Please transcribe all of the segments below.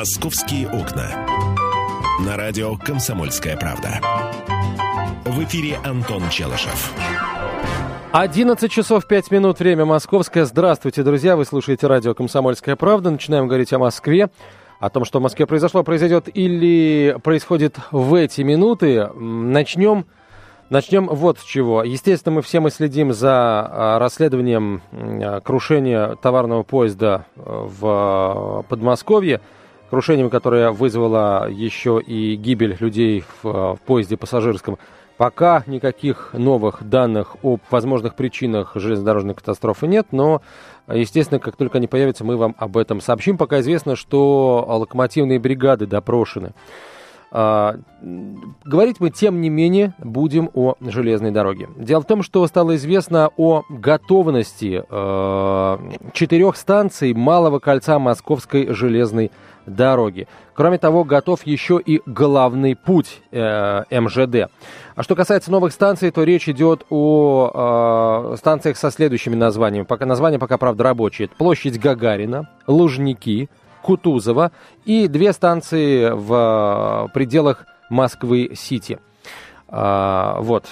«Московские окна». На радио «Комсомольская правда». В эфире Антон Челышев. 11 часов 5 минут, время московское. Здравствуйте, друзья. Вы слушаете радио «Комсомольская правда». Начинаем говорить о Москве. О том, что в Москве произошло, произойдет или происходит в эти минуты. Начнем Начнем вот с чего. Естественно, мы все мы следим за а, расследованием а, крушения товарного поезда э, в Подмосковье, крушением, которое вызвало еще и гибель людей в, в поезде пассажирском. Пока никаких новых данных о возможных причинах железнодорожной катастрофы нет, но, естественно, как только они появятся, мы вам об этом сообщим. Пока известно, что локомотивные бригады допрошены. А, говорить мы, тем не менее, будем о железной дороге. Дело в том, что стало известно о готовности э, четырех станций малого кольца Московской железной дороги. Кроме того, готов еще и главный путь э, МЖД. А что касается новых станций, то речь идет о э, станциях со следующими названиями. Пока названия пока, правда, рабочие. Площадь Гагарина, Лужники, Кутузова и две станции в э, пределах Москвы-Сити. А, вот.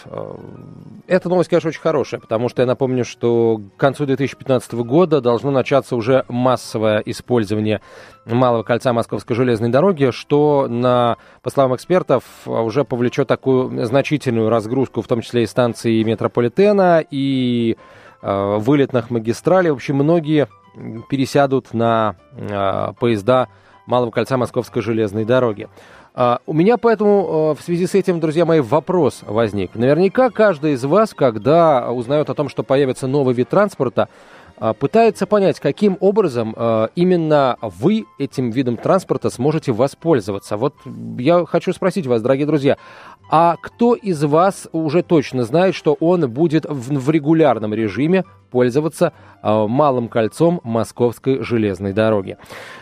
Эта новость, конечно, очень хорошая, потому что я напомню, что к концу 2015 года должно начаться уже массовое использование малого кольца Московской железной дороги, что, на, по словам экспертов, уже повлечет такую значительную разгрузку, в том числе и станции метрополитена, и э, вылетных магистралей. В общем, многие пересядут на э, поезда Малого кольца Московской железной дороги. Uh, у меня поэтому uh, в связи с этим, друзья мои, вопрос возник. Наверняка каждый из вас, когда узнает о том, что появится новый вид транспорта, uh, пытается понять, каким образом именно вы этим видом транспорта сможете воспользоваться. Вот я хочу спросить вас, дорогие друзья, а кто из вас уже точно знает, что он будет в, в регулярном режиме пользоваться э, малым кольцом Московской железной дороги?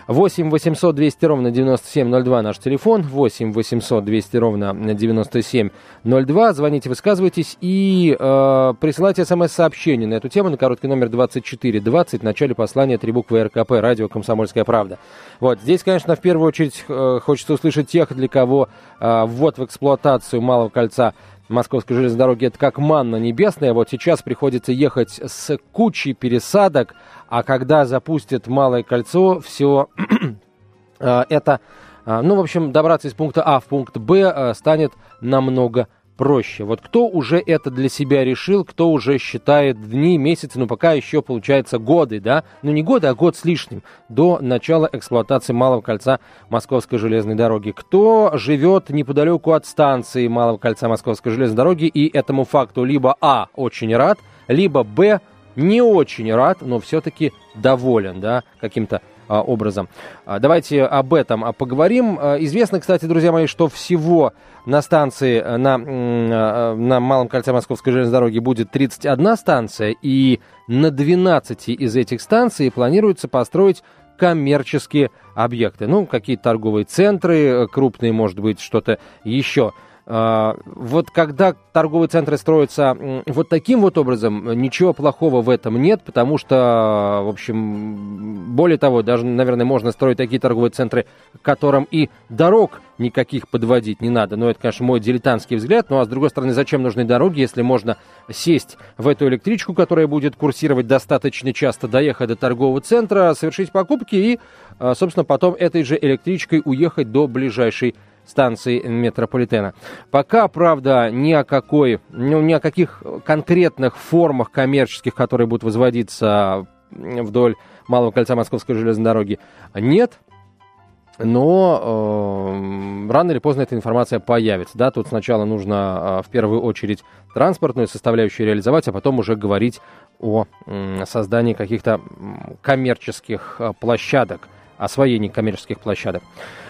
8 800 200 ровно 9702 наш телефон, 8 800 200 ровно 9702. Звоните, высказывайтесь и э, присылайте смс-сообщение на эту тему на короткий номер 2420 в начале послания три буквы РКП, радио «Комсомольская правда». Вот, здесь, конечно, в первую очередь э, хочется услышать тех, для кого э, ввод в эксплуатацию Малого кольца Московской железной дороги это как манна небесная. Вот сейчас приходится ехать с кучей пересадок, а когда запустят Малое кольцо, все э, это, э, ну, в общем, добраться из пункта А в пункт Б э, станет намного проще. Вот кто уже это для себя решил, кто уже считает дни, месяцы, ну пока еще получается годы, да, ну не годы, а год с лишним до начала эксплуатации Малого кольца Московской железной дороги. Кто живет неподалеку от станции Малого кольца Московской железной дороги и этому факту либо А очень рад, либо Б не очень рад, но все-таки доволен, да, каким-то образом. А, давайте об этом а, поговорим. Известно, кстати, друзья мои, что всего на станции, на, на Малом кольце Московской железной дороги будет 31 станция, и на 12 из этих станций планируется построить коммерческие объекты. Ну, какие-то торговые центры, крупные, может быть, что-то еще. А, вот когда торговые центры строятся вот таким вот образом, ничего плохого в этом нет, потому что, в общем, более того, даже, наверное, можно строить такие торговые центры, которым и дорог никаких подводить не надо. Но это, конечно, мой дилетантский взгляд. Ну а с другой стороны, зачем нужны дороги, если можно сесть в эту электричку, которая будет курсировать достаточно часто, доехать до торгового центра, совершить покупки и, а, собственно, потом этой же электричкой уехать до ближайшей станции метрополитена. Пока, правда, ни о какой, ну, ни о каких конкретных формах коммерческих, которые будут возводиться вдоль Малого кольца Московской железной дороги, нет. Но э, рано или поздно эта информация появится. Да? Тут сначала нужно э, в первую очередь транспортную составляющую реализовать, а потом уже говорить о э, создании каких-то коммерческих э, площадок, освоении коммерческих площадок.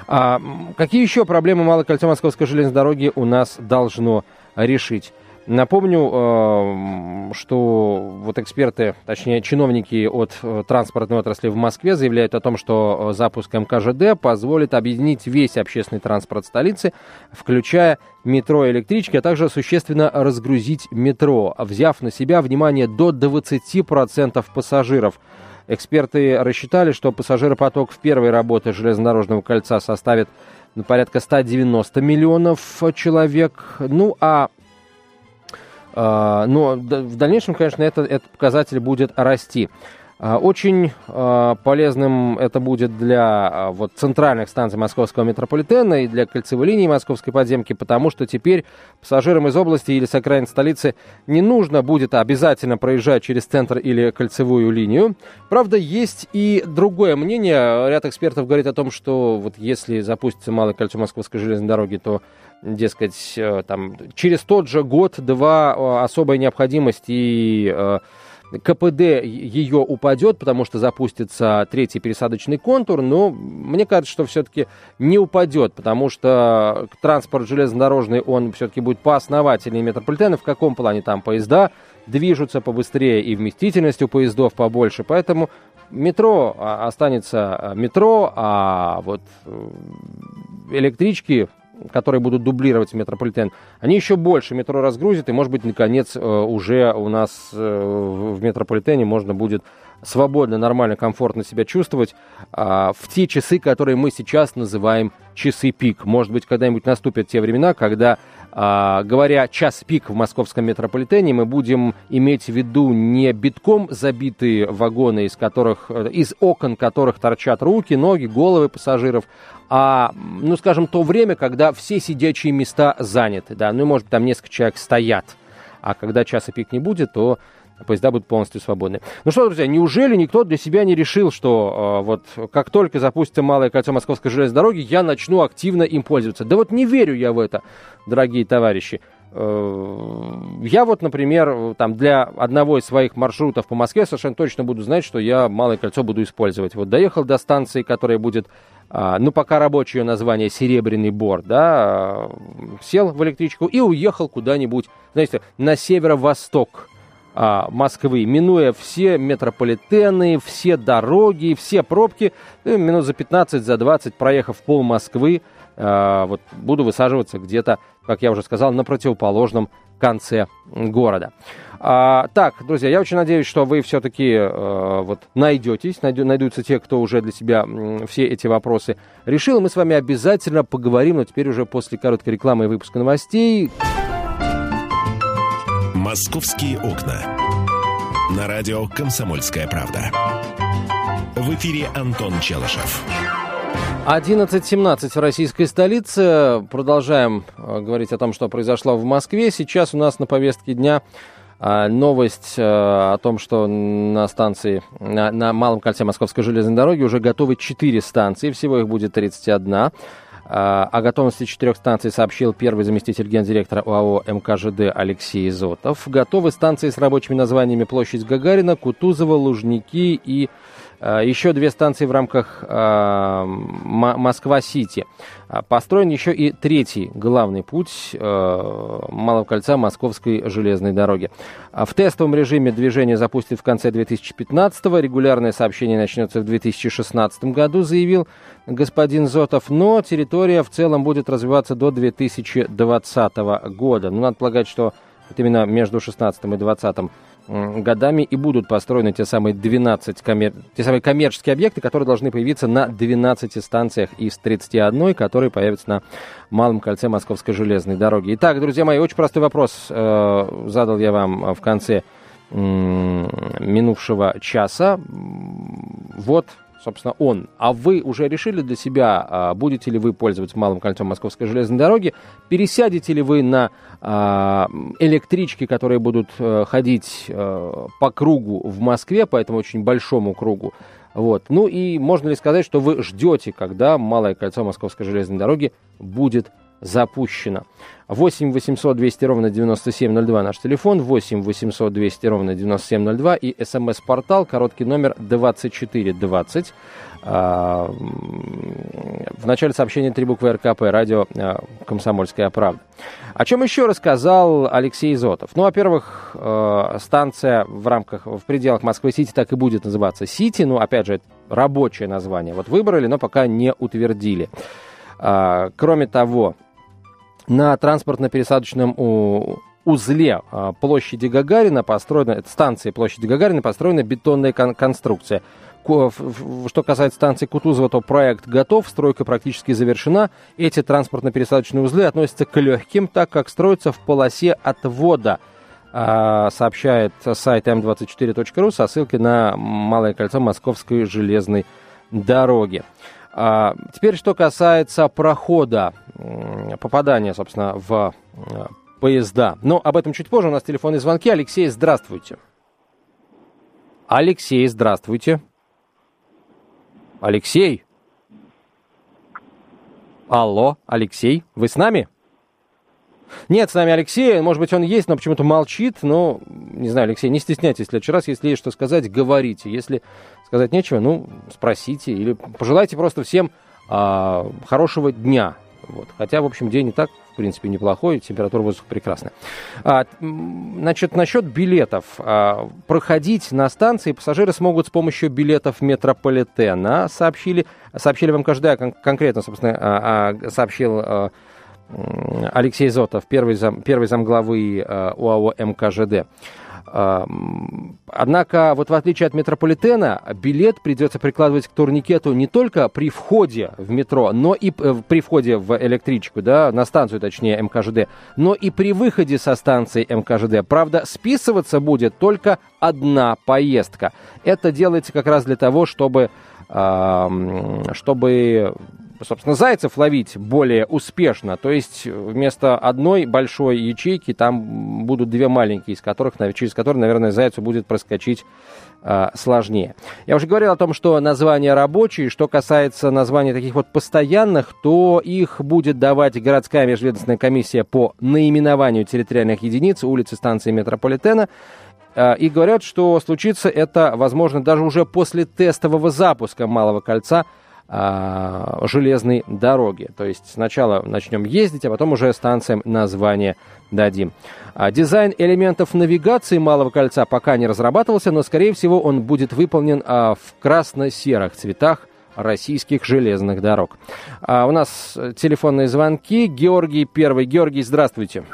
А какие еще проблемы Малое кольцо Московской железной дороги у нас должно решить? Напомню, э, что вот эксперты, точнее чиновники от э, транспортной отрасли в Москве заявляют о том, что э, запуск МКЖД позволит объединить весь общественный транспорт столицы, включая метро и электрички, а также существенно разгрузить метро, взяв на себя, внимание, до 20% пассажиров – Эксперты рассчитали, что пассажиропоток в первой работе железнодорожного кольца составит ну, порядка 190 миллионов человек. Ну, а но ну, в дальнейшем, конечно, это, этот показатель будет расти. А, очень а, полезным это будет для а, вот, центральных станций московского метрополитена и для кольцевой линии московской подземки, потому что теперь пассажирам из области или с окраин столицы не нужно будет обязательно проезжать через центр или кольцевую линию. Правда, есть и другое мнение. Ряд экспертов говорит о том, что вот если запустится малое кольцо московской железной дороги, то дескать, э, там, через тот же год-два особая необходимость и э, КПД ее упадет, потому что запустится третий пересадочный контур, но мне кажется, что все-таки не упадет, потому что транспорт железнодорожный, он все-таки будет поосновательнее метрополитена. В каком плане там поезда движутся побыстрее и вместительность у поездов побольше, поэтому метро а, останется а, метро, а вот э, электрички которые будут дублировать метрополитен, они еще больше метро разгрузят, и, может быть, наконец, э, уже у нас э, в метрополитене можно будет свободно, нормально, комфортно себя чувствовать а, в те часы, которые мы сейчас называем часы пик. Может быть, когда-нибудь наступят те времена, когда а, говоря час пик в московском метрополитене, мы будем иметь в виду не битком забитые вагоны, из которых, э, из окон которых торчат руки, ноги, головы пассажиров, а, ну, скажем, то время, когда все сидячие места заняты, да, ну, может, там несколько человек стоят, а когда часа пик не будет, то поезда будут полностью свободны. Ну что, друзья, неужели никто для себя не решил, что э, вот как только запустится малое кольцо Московской железной дороги, я начну активно им пользоваться? Да вот не верю я в это, дорогие товарищи. Э, я вот, например, там для одного из своих маршрутов по Москве совершенно точно буду знать, что я малое кольцо буду использовать. Вот доехал до станции, которая будет, а, ну, пока рабочее название Серебряный Бор, да, сел в электричку и уехал куда-нибудь, знаете, на северо-восток а, Москвы, минуя все метрополитены, все дороги, все пробки, ну, минут за 15, за 20, проехав пол Москвы, а, вот буду высаживаться где-то, как я уже сказал, на противоположном конце города. А, так, друзья, я очень надеюсь, что вы все-таки а, вот найдетесь, найдё, найдутся те, кто уже для себя м, все эти вопросы решил. Мы с вами обязательно поговорим, но теперь уже после короткой рекламы и выпуска новостей. «Московские окна». На радио «Комсомольская правда». В эфире Антон Челышев. 11.17 в российской столице. Продолжаем э, говорить о том, что произошло в Москве. Сейчас у нас на повестке дня э, новость э, о том, что на станции, на, на Малом кольце Московской железной дороги уже готовы 4 станции, всего их будет 31. А, о готовности четырех станций сообщил первый заместитель гендиректора ОАО МКЖД Алексей Зотов. Готовы станции с рабочими названиями Площадь Гагарина, Кутузова, Лужники и еще две станции в рамках а, Москва-Сити. А, построен еще и третий главный путь Малого кольца Московской железной дороги. В тестовом режиме движение запустит в конце 2015-го. Регулярное сообщение начнется в 2016 году, заявил господин Зотов. Но территория в целом будет развиваться до 2020 года. Ну, надо полагать, что вот именно между 16 и 20 годами и будут построены те самые 12 коммер... те самые коммерческие объекты, которые должны появиться на 12 станциях из 31, которые появятся на Малом кольце Московской железной дороги. Итак, друзья мои, очень простой вопрос э, задал я вам в конце э, минувшего часа. Вот собственно, он. А вы уже решили для себя, а, будете ли вы пользоваться малым кольцом Московской железной дороги, пересядете ли вы на а, электрички, которые будут э, ходить э, по кругу в Москве, по этому очень большому кругу. Вот. Ну и можно ли сказать, что вы ждете, когда малое кольцо Московской железной дороги будет запущено. 8 800 200 ровно 9702 наш телефон, 8 800 200 ровно 9702 и смс-портал, короткий номер 2420. А, в начале сообщения три буквы РКП, радио а, «Комсомольская правда». О чем еще рассказал Алексей Зотов? Ну, во-первых, а, станция в рамках, в пределах Москвы-Сити так и будет называться «Сити». Ну, опять же, рабочее название. Вот выбрали, но пока не утвердили. Кроме того, на транспортно-пересадочном узле э, площади Гагарина построена, станции площади Гагарина построена бетонная кон- конструкция. Что касается станции Кутузова, то проект готов, стройка практически завершена. Эти транспортно-пересадочные узлы относятся к легким, так как строятся в полосе отвода сообщает сайт m24.ru со ссылкой на Малое кольцо Московской железной дороги. А, теперь, что касается прохода, попадания, собственно, в поезда. Но об этом чуть позже. У нас телефонные звонки. Алексей, здравствуйте. Алексей, здравствуйте. Алексей? Алло, Алексей, вы с нами? Нет, с нами Алексей, может быть, он есть, но почему-то молчит. Но, не знаю, Алексей, не стесняйтесь в следующий раз. Если есть что сказать, говорите. Если сказать нечего, ну, спросите. Или пожелайте просто всем а, хорошего дня. Вот. Хотя, в общем, день и так, в принципе, неплохой, температура воздуха прекрасная. А, значит, насчет билетов. А, проходить на станции пассажиры смогут с помощью билетов метрополитена, сообщили, сообщили в МКЖД, кон- конкретно, собственно, а, а, сообщил а, Алексей Зотов, первый, зам, первый замглавы а, УАО МКЖД. Однако, вот в отличие от метрополитена, билет придется прикладывать к турникету не только при входе в метро, но и э, при входе в электричку, да, на станцию, точнее, МКЖД, но и при выходе со станции МКЖД. Правда, списываться будет только одна поездка. Это делается как раз для того, чтобы, чтобы собственно, зайцев ловить более успешно. То есть вместо одной большой ячейки там будут две маленькие, из которых, через которые, наверное, зайцу будет проскочить э, сложнее. Я уже говорил о том, что названия рабочие. Что касается названий таких вот постоянных, то их будет давать городская межведомственная комиссия по наименованию территориальных единиц улицы станции метрополитена. И говорят, что случится это, возможно, даже уже после тестового запуска Малого кольца – а, железной дороги. То есть сначала начнем ездить, а потом уже станциям название дадим. А дизайн элементов навигации Малого кольца пока не разрабатывался, но, скорее всего, он будет выполнен а, в красно-серых цветах российских железных дорог. А у нас телефонные звонки. Георгий Первый. Георгий, здравствуйте.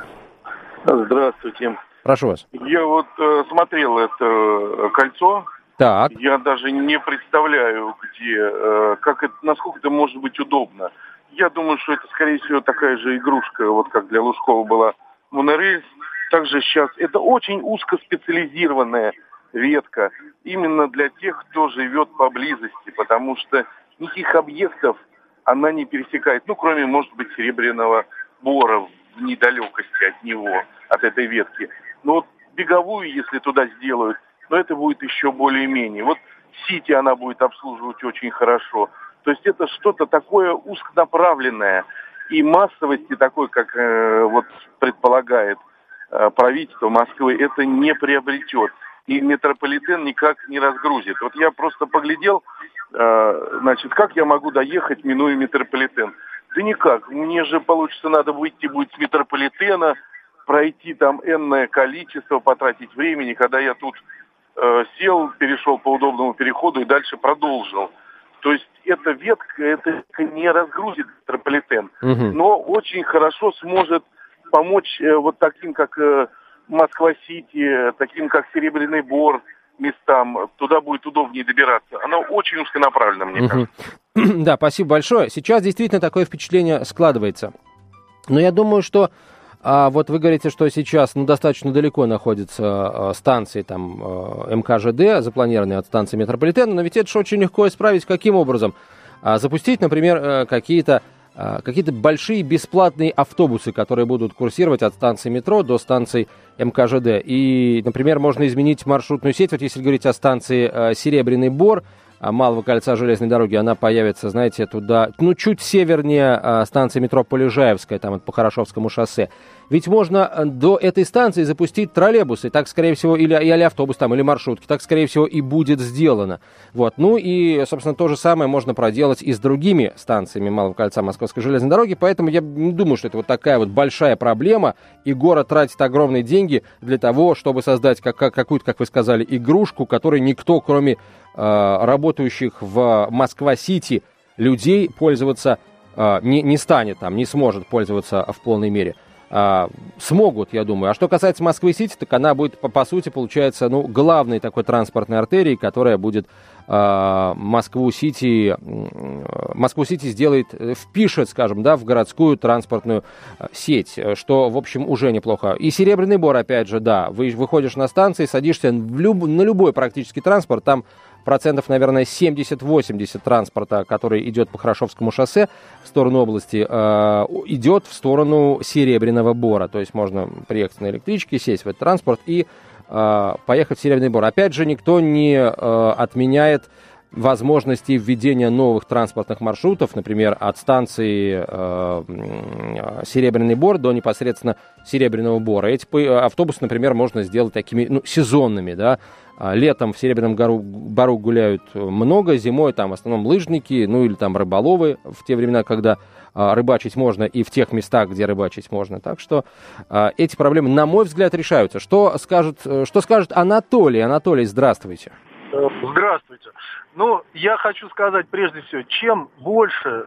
Здравствуйте. Прошу вас. Я вот э, смотрел это кольцо так. Я даже не представляю, где, э, как это, насколько это может быть удобно. Я думаю, что это, скорее всего, такая же игрушка, вот как для Лужкова была монорельс. Также сейчас это очень узкоспециализированная ветка, именно для тех, кто живет поблизости, потому что никаких объектов она не пересекает, ну, кроме, может быть, Серебряного Бора в недалекости от него, от этой ветки. Но вот беговую, если туда сделают, но это будет еще более-менее. Вот Сити она будет обслуживать очень хорошо. То есть это что-то такое узконаправленное и массовости такой, как э, вот предполагает э, правительство Москвы, это не приобретет. И метрополитен никак не разгрузит. Вот я просто поглядел, э, значит, как я могу доехать, минуя метрополитен. Да никак. Мне же, получится, надо выйти будет с метрополитена, пройти там энное количество, потратить времени, когда я тут сел, перешел по удобному переходу и дальше продолжил. То есть эта ветка, это не разгрузит метрополитен, угу. но очень хорошо сможет помочь э, вот таким, как э, Москва-Сити, таким, как Серебряный Бор, местам, туда будет удобнее добираться. Она очень узконаправлена, мне угу. кажется. Да, спасибо большое. Сейчас действительно такое впечатление складывается. Но я думаю, что а вот вы говорите, что сейчас ну, достаточно далеко находятся э, станции там, э, МКЖД, запланированные от станции метрополитена, но ведь это же очень легко исправить. Каким образом? А запустить, например, э, какие-то э, какие-то большие бесплатные автобусы, которые будут курсировать от станции метро до станции МКЖД. И, например, можно изменить маршрутную сеть. Вот если говорить о станции э, Серебряный Бор, Малого кольца железной дороги, она появится, знаете, туда, ну, чуть севернее а, станции метро Полежаевская, там по Хорошовскому шоссе. Ведь можно э, до этой станции запустить троллейбусы, так, скорее всего, или, или автобус там, или маршрутки, так, скорее всего, и будет сделано. Вот. Ну и, собственно, то же самое можно проделать и с другими станциями Малого кольца Московской железной дороги, поэтому я не думаю, что это вот такая вот большая проблема, и город тратит огромные деньги для того, чтобы создать как, как, какую-то, как вы сказали, игрушку, которой никто, кроме э, работающих в Москва-Сити людей, пользоваться э, не, не станет, там, не сможет пользоваться в полной мере. А, смогут, я думаю. А что касается Москвы-Сити, так она будет, по, по сути, получается, ну, главной такой транспортной артерией, которая будет а, Москву-Сити, Москву-Сити сделает, э, впишет, скажем, да, в городскую транспортную а, сеть, что, в общем, уже неплохо. И Серебряный Бор, опять же, да, вы выходишь на станции, садишься в люб, на любой практически транспорт, там процентов, наверное, 70-80 транспорта, который идет по Хорошовскому шоссе в сторону области, э, идет в сторону Серебряного Бора. То есть можно приехать на электричке, сесть в этот транспорт и э, поехать в Серебряный Бор. Опять же, никто не э, отменяет возможности введения новых транспортных маршрутов, например, от станции э, Серебряный Бор до непосредственно Серебряного Бора. Эти автобусы, например, можно сделать такими ну, сезонными, да, а, летом в Серебряном гору, Бару гуляют много, зимой там в основном лыжники, ну или там рыболовы в те времена, когда а, рыбачить можно и в тех местах, где рыбачить можно. Так что а, эти проблемы, на мой взгляд, решаются. Что скажет, что скажет Анатолий? Анатолий, здравствуйте. Здравствуйте. Ну, я хочу сказать прежде всего, чем больше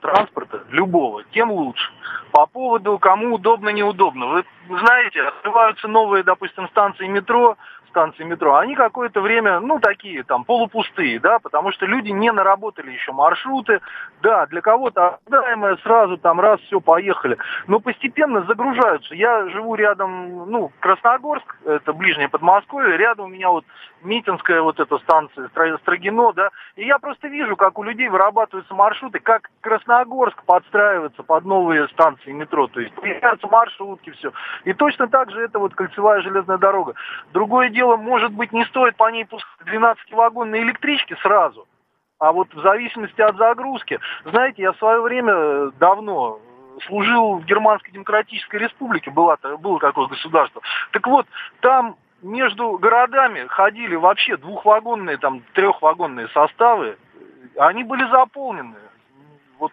транспорта, любого, тем лучше. По поводу, кому удобно, неудобно. Вы знаете, открываются новые, допустим, станции метро, станции метро, они какое-то время, ну, такие там полупустые, да, потому что люди не наработали еще маршруты, да, для кого-то ожидаемое сразу там раз, все, поехали, но постепенно загружаются. Я живу рядом, ну, Красногорск, это ближнее Подмосковье, рядом у меня вот Митинская вот эта станция, Строгино, да, и я просто вижу, как у людей вырабатываются маршруты, как Красногорск подстраивается под новые станции метро, то есть появляются маршрутки, все. И точно так же это вот кольцевая железная дорога. Другое дело, дело, может быть, не стоит по ней пускать 12-вагонные электрички сразу, а вот в зависимости от загрузки. Знаете, я в свое время э, давно служил в Германской Демократической Республике, было, было такое государство. Так вот, там между городами ходили вообще двухвагонные, там, трехвагонные составы, они были заполнены. Вот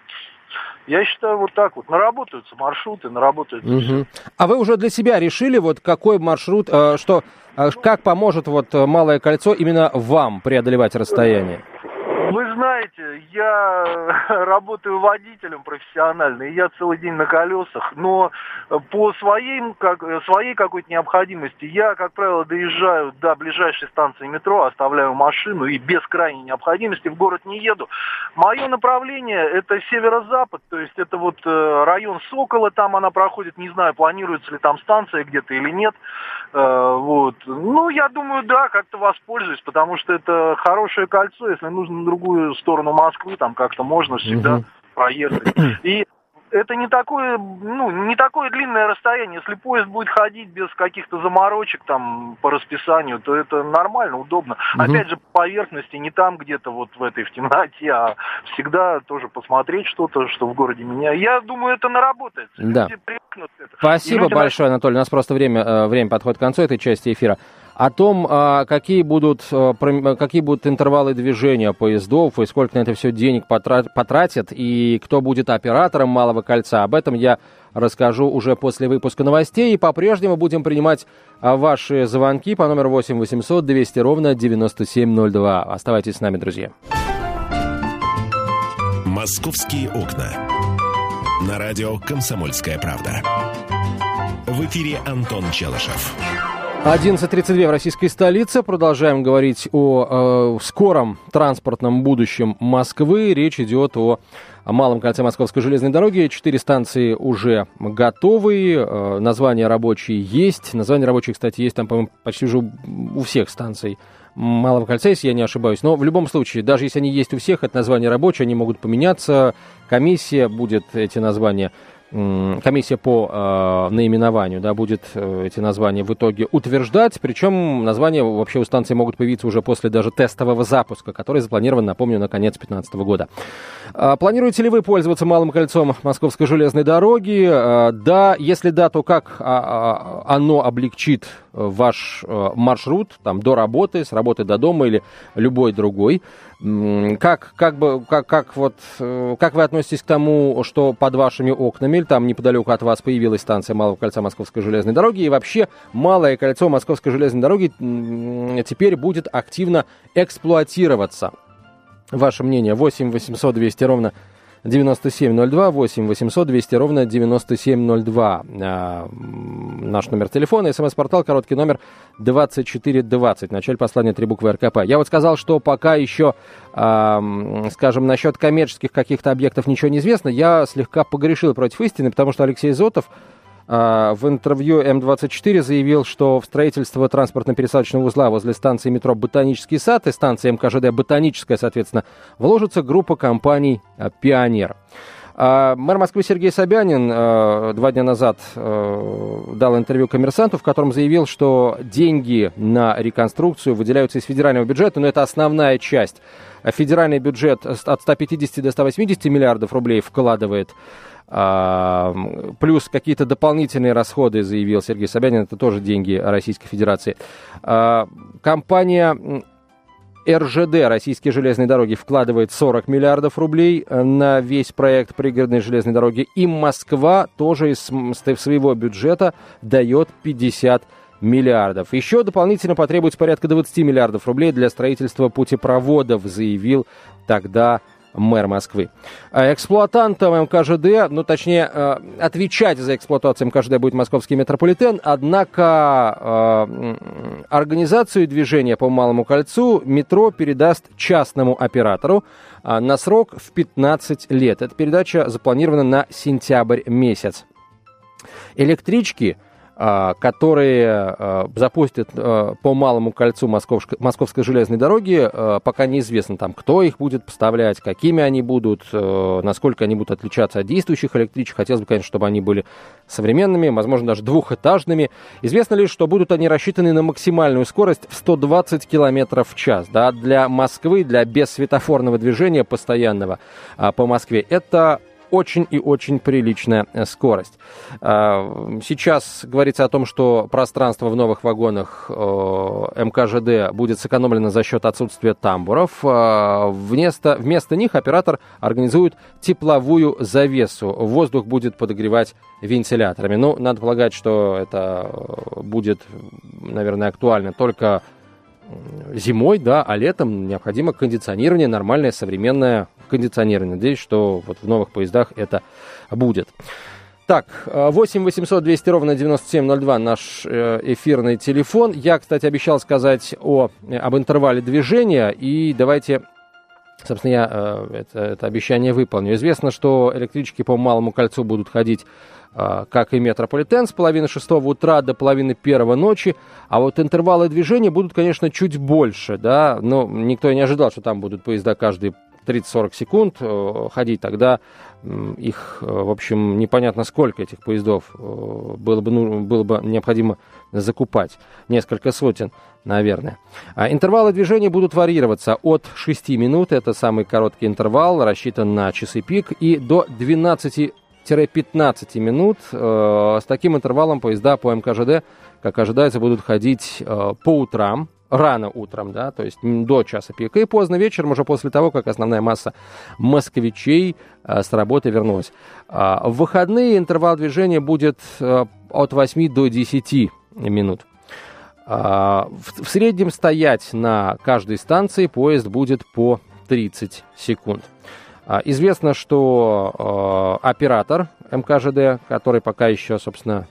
я считаю, вот так вот. Наработаются маршруты, наработаются угу. А вы уже для себя решили, вот какой маршрут, э, что, э, как поможет вот э, Малое кольцо именно вам преодолевать расстояние? Вы знаете, я работаю водителем профессионально, и я целый день на колесах, но по своей, как, своей какой-то необходимости я, как правило, доезжаю до ближайшей станции метро, оставляю машину и без крайней необходимости в город не еду. Мое направление это северо-запад, то есть это вот э, район Сокола, там она проходит, не знаю, планируется ли там станция где-то или нет. Э, вот. Ну, я думаю, да, как-то воспользуюсь, потому что это хорошее кольцо, если нужно на другую другую сторону Москвы, там как-то можно всегда угу. проехать. И это не такое, ну, не такое длинное расстояние. Если поезд будет ходить без каких-то заморочек там по расписанию, то это нормально, удобно. Угу. Опять же, по поверхности, не там где-то вот в этой в темноте, а всегда тоже посмотреть что-то, что в городе меня. Я думаю, это наработается. Да. Спасибо большое, Анатолий. У нас просто время, э, время подходит к концу этой части эфира о том, а, какие будут, а, какие будут интервалы движения поездов и сколько на это все денег потратят, и кто будет оператором Малого кольца. Об этом я расскажу уже после выпуска новостей. И по-прежнему будем принимать а, ваши звонки по номеру 8 800 200 ровно 9702. Оставайтесь с нами, друзья. «Московские окна». На радио «Комсомольская правда». В эфире Антон Челышев. 11.32 в российской столице. Продолжаем говорить о э, скором транспортном будущем Москвы. Речь идет о, малом кольце Московской железной дороги. Четыре станции уже готовы. Э, названия рабочие есть. Названия рабочие, кстати, есть там, по-моему, почти уже у всех станций Малого кольца, если я не ошибаюсь. Но в любом случае, даже если они есть у всех, это названия рабочие, они могут поменяться. Комиссия будет эти названия комиссия по э, наименованию да, будет э, эти названия в итоге утверждать. Причем названия вообще у станции могут появиться уже после даже тестового запуска, который запланирован, напомню, на конец 2015 года. Э, планируете ли вы пользоваться малым кольцом Московской железной дороги? Э, да, если да, то как э, оно облегчит ваш э, маршрут там, до работы, с работы до дома или любой другой? Как, как, бы, как, как, вот, э, как вы относитесь к тому, что под вашими окнами, или там неподалеку от вас появилась станция Малого кольца Московской железной дороги, и вообще Малое кольцо Московской железной дороги теперь будет активно эксплуатироваться? Ваше мнение 8 800 200 ровно 9702, 8 800 200 ровно 9702. А, наш номер телефона, смс-портал, короткий номер 2420. В начале послания три буквы РКП. Я вот сказал, что пока еще, а, скажем, насчет коммерческих каких-то объектов ничего не известно. Я слегка погрешил против истины, потому что Алексей Зотов в интервью М24 заявил, что в строительство транспортно-пересадочного узла возле станции метро «Ботанический сад» и станции МКЖД «Ботаническая», соответственно, вложится группа компаний а, «Пионер». А мэр Москвы Сергей Собянин э, два дня назад э, дал интервью коммерсанту, в котором заявил, что деньги на реконструкцию выделяются из федерального бюджета, но это основная часть. Федеральный бюджет от 150 до 180 миллиардов рублей вкладывает а, плюс какие-то дополнительные расходы, заявил Сергей Собянин, это тоже деньги Российской Федерации. А, компания РЖД, Российские железные дороги, вкладывает 40 миллиардов рублей на весь проект пригородной железной дороги. И Москва тоже из своего бюджета дает 50 миллиардов. Еще дополнительно потребуется порядка 20 миллиардов рублей для строительства путепроводов, заявил тогда мэр Москвы. А эксплуатантом МКЖД, ну точнее, э, отвечать за эксплуатацию МКЖД будет московский метрополитен, однако э, организацию движения по Малому кольцу метро передаст частному оператору а, на срок в 15 лет. Эта передача запланирована на сентябрь месяц. Электрички которые а, запустят а, по малому кольцу Московской железной дороги. Пока неизвестно, там, кто их будет поставлять, какими они будут, насколько они будут отличаться от действующих электричек. Хотелось бы, конечно, чтобы они были современными, возможно, даже двухэтажными. Известно лишь, что будут они рассчитаны на максимальную скорость в 120 км в час. Да, для Москвы, для бессветофорного движения постоянного по Москве, это очень и очень приличная э, скорость. А, сейчас говорится о том, что пространство в новых вагонах э, МКЖД будет сэкономлено за счет отсутствия тамбуров. А, вместо, вместо них оператор организует тепловую завесу. Воздух будет подогревать вентиляторами. Ну, надо полагать, что это будет, наверное, актуально только зимой, да, а летом необходимо кондиционирование, нормальное современное кондиционирование. Надеюсь, что вот в новых поездах это будет. Так, 8 800 200 ровно 9702 наш э, эфирный телефон. Я, кстати, обещал сказать о, об интервале движения, и давайте Собственно, я э, это, это обещание выполню. Известно, что электрички по Малому кольцу будут ходить как и метрополитен, с половины шестого утра до половины первого ночи. А вот интервалы движения будут, конечно, чуть больше, да, но никто и не ожидал, что там будут поезда каждые 30-40 секунд э, ходить, тогда их, э, в общем, непонятно сколько этих поездов э, было бы, ну, было бы необходимо закупать. Несколько сотен, наверное. А интервалы движения будут варьироваться от 6 минут, это самый короткий интервал, рассчитан на часы пик, и до 12 15 минут. С таким интервалом поезда по МКЖД, как ожидается, будут ходить по утрам, рано утром, да, то есть до часа пика, и поздно вечером, уже после того, как основная масса москвичей э, с работы вернулась. В выходные интервал движения будет от 8 до 10 минут. В среднем стоять на каждой станции поезд будет по 30 секунд. А, известно, что оператор МКЖД, который пока еще, собственно,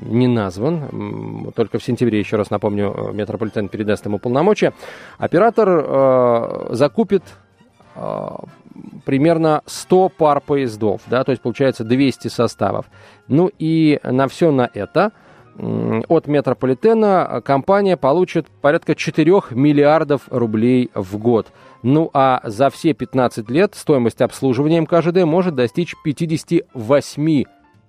не назван, только в сентябре, еще раз напомню, метрополитен передаст ему полномочия, оператор э, закупит э, примерно 100 пар поездов, да, то есть получается 200 составов. Ну и на все на это от метрополитена компания получит порядка 4 миллиардов рублей в год. Ну а за все 15 лет стоимость обслуживания МКЖД может достичь 58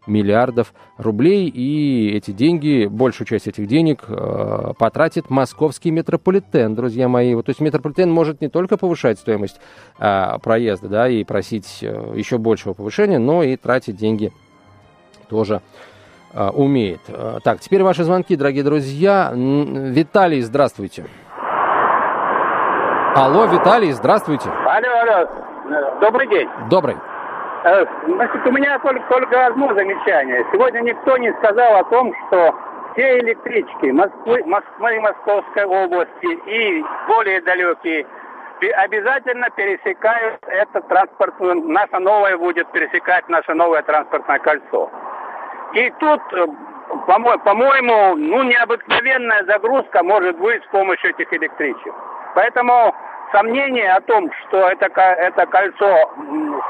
миллиардов рублей, и эти деньги, большую часть этих денег э, потратит московский метрополитен, друзья мои. Вот, то есть метрополитен может не только повышать стоимость э, проезда, да, и просить э, еще большего повышения, но и тратить деньги тоже э, умеет. Э, так, теперь ваши звонки, дорогие друзья. Виталий, здравствуйте. Алло, Виталий, здравствуйте. Алло, алло. Добрый день. Добрый. Э, значит, у меня только, только одно замечание. Сегодня никто не сказал о том, что все электрички Москвы, Москвы, Московской области и более далекие обязательно пересекают это транспортное, наше новое будет пересекать наше новое транспортное кольцо. И тут, э, по-моему, ну, необыкновенная загрузка может быть с помощью этих электричек. Поэтому сомнения о том, что это, это кольцо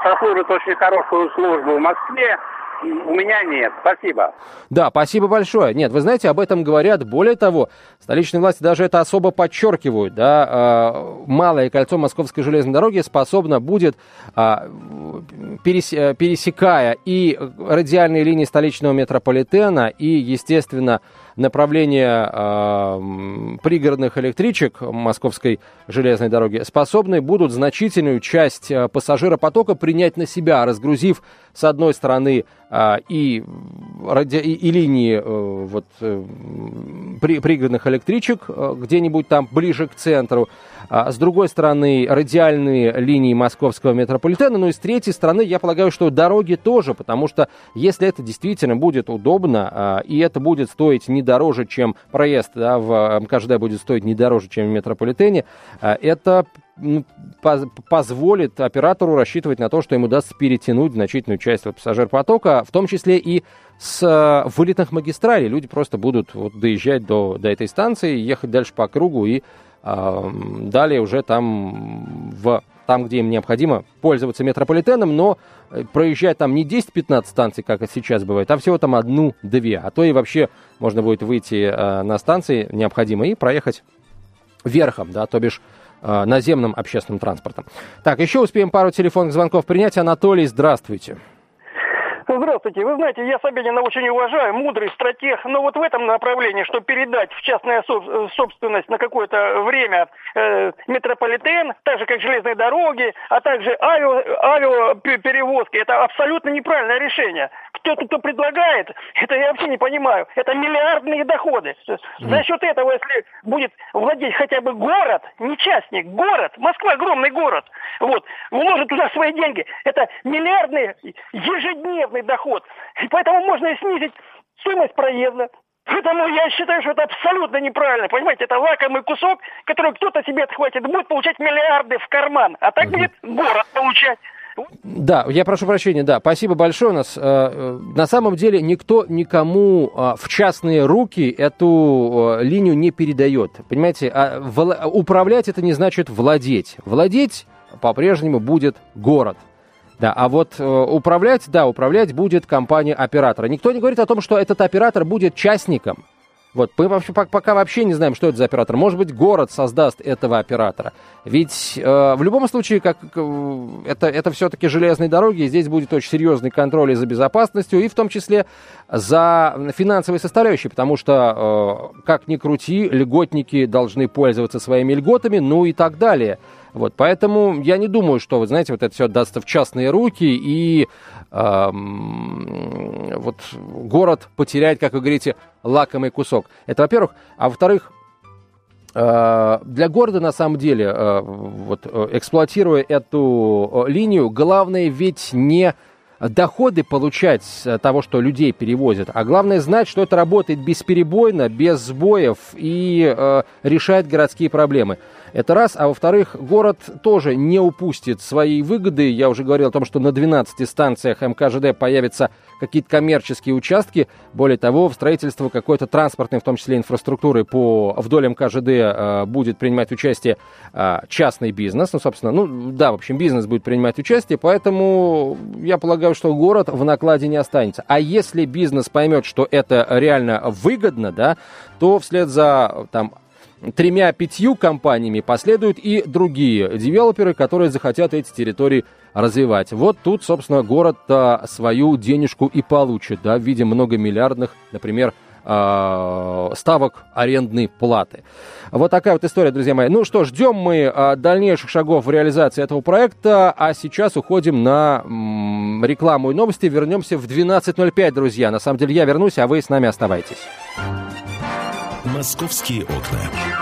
сослужит очень хорошую службу в Москве, у меня нет. Спасибо. Да, спасибо большое. Нет, вы знаете, об этом говорят. Более того, столичные власти даже это особо подчеркивают. Да, э, малое кольцо Московской железной дороги способно будет, э, перес, пересекая и радиальные линии столичного метрополитена, и, естественно, направление э, пригородных электричек Московской железной дороги способны будут значительную часть э, пассажиропотока принять на себя, разгрузив с одной стороны э, и, ради, и, и линии э, вот, э, при, пригородных электричек э, где-нибудь там ближе к центру, а с другой стороны радиальные линии московского метрополитена, ну и с третьей стороны, я полагаю, что дороги тоже, потому что если это действительно будет удобно, и это будет стоить не дороже, чем проезд да, в МКЖД будет стоить не дороже, чем в метрополитене, а, это позволит оператору рассчитывать на то, что ему удастся перетянуть значительную часть пассажир-потока, в том числе и с а, вылетных магистралей. Люди просто будут вот доезжать до, до этой станции, ехать дальше по кругу и э, далее уже там в там, где им необходимо пользоваться метрополитеном, но э, проезжать там не 10-15 станций, как сейчас бывает, а всего там одну-две. А то и вообще можно будет выйти э, на станции необходимо и проехать верхом, да, то бишь э, наземным общественным транспортом. Так, еще успеем пару телефонных звонков принять. Анатолий, здравствуйте. Здравствуйте. Вы знаете, я Собянина очень уважаю, мудрый стратег, но вот в этом направлении, что передать в частная э, собственность на какое-то время э, метрополитен, так же как железные дороги, а также авиа, авиаперевозки, это абсолютно неправильное решение. Кто-то, кто предлагает, это я вообще не понимаю. Это миллиардные доходы. За счет этого, если будет владеть хотя бы город, не частник, город, Москва огромный город, вот, вложит туда свои деньги, это миллиардные ежедневные стопроцентный доход. И поэтому можно и снизить стоимость проезда. Поэтому я считаю, что это абсолютно неправильно. Понимаете, это лакомый кусок, который кто-то себе отхватит, будет получать миллиарды в карман. А так будет город получать. Да, я прошу прощения, да, спасибо большое. У нас э, э на самом деле никто никому э, в частные руки эту э, линию не передает. Понимаете, а, вла- управлять это не значит владеть. Владеть по-прежнему будет город. Да, а вот э, управлять, да, управлять будет компания оператора. Никто не говорит о том, что этот оператор будет частником. Вот, мы вообще, пока вообще не знаем, что это за оператор. Может быть, город создаст этого оператора. Ведь э, в любом случае, как, э, это, это все-таки железные дороги, и здесь будет очень серьезный контроль и за безопасностью, и в том числе за финансовой составляющей, потому что, э, как ни крути, льготники должны пользоваться своими льготами, ну и так далее. Вот, поэтому я не думаю, что, вы знаете, вот это все отдастся в частные руки, и э, вот город потеряет, как вы говорите, лакомый кусок. Это, во-первых. А во-вторых, э, для города, на самом деле, э, вот, э, эксплуатируя эту линию, главное ведь не доходы получать того, что людей перевозят, а главное знать, что это работает бесперебойно, без сбоев и э, решает городские проблемы. Это раз. А во-вторых, город тоже не упустит свои выгоды. Я уже говорил о том, что на 12 станциях МКЖД появятся какие-то коммерческие участки. Более того, в строительство какой-то транспортной, в том числе инфраструктуры по вдоль МКЖД э, будет принимать участие э, частный бизнес. Ну, собственно, ну да, в общем, бизнес будет принимать участие, поэтому я полагаю, что город в накладе не останется. А если бизнес поймет, что это реально выгодно, да, то вслед за там тремя-пятью компаниями последуют и другие девелоперы, которые захотят эти территории развивать. Вот тут, собственно, город свою денежку и получит, да, в виде многомиллиардных, например, а, ставок арендной платы. Вот такая вот история, друзья мои. Ну что, ждем мы а, дальнейших шагов в реализации этого проекта, а сейчас уходим на рекламу и новости. Вернемся в 12.05, друзья. На самом деле я вернусь, а вы с нами оставайтесь. Московские окна.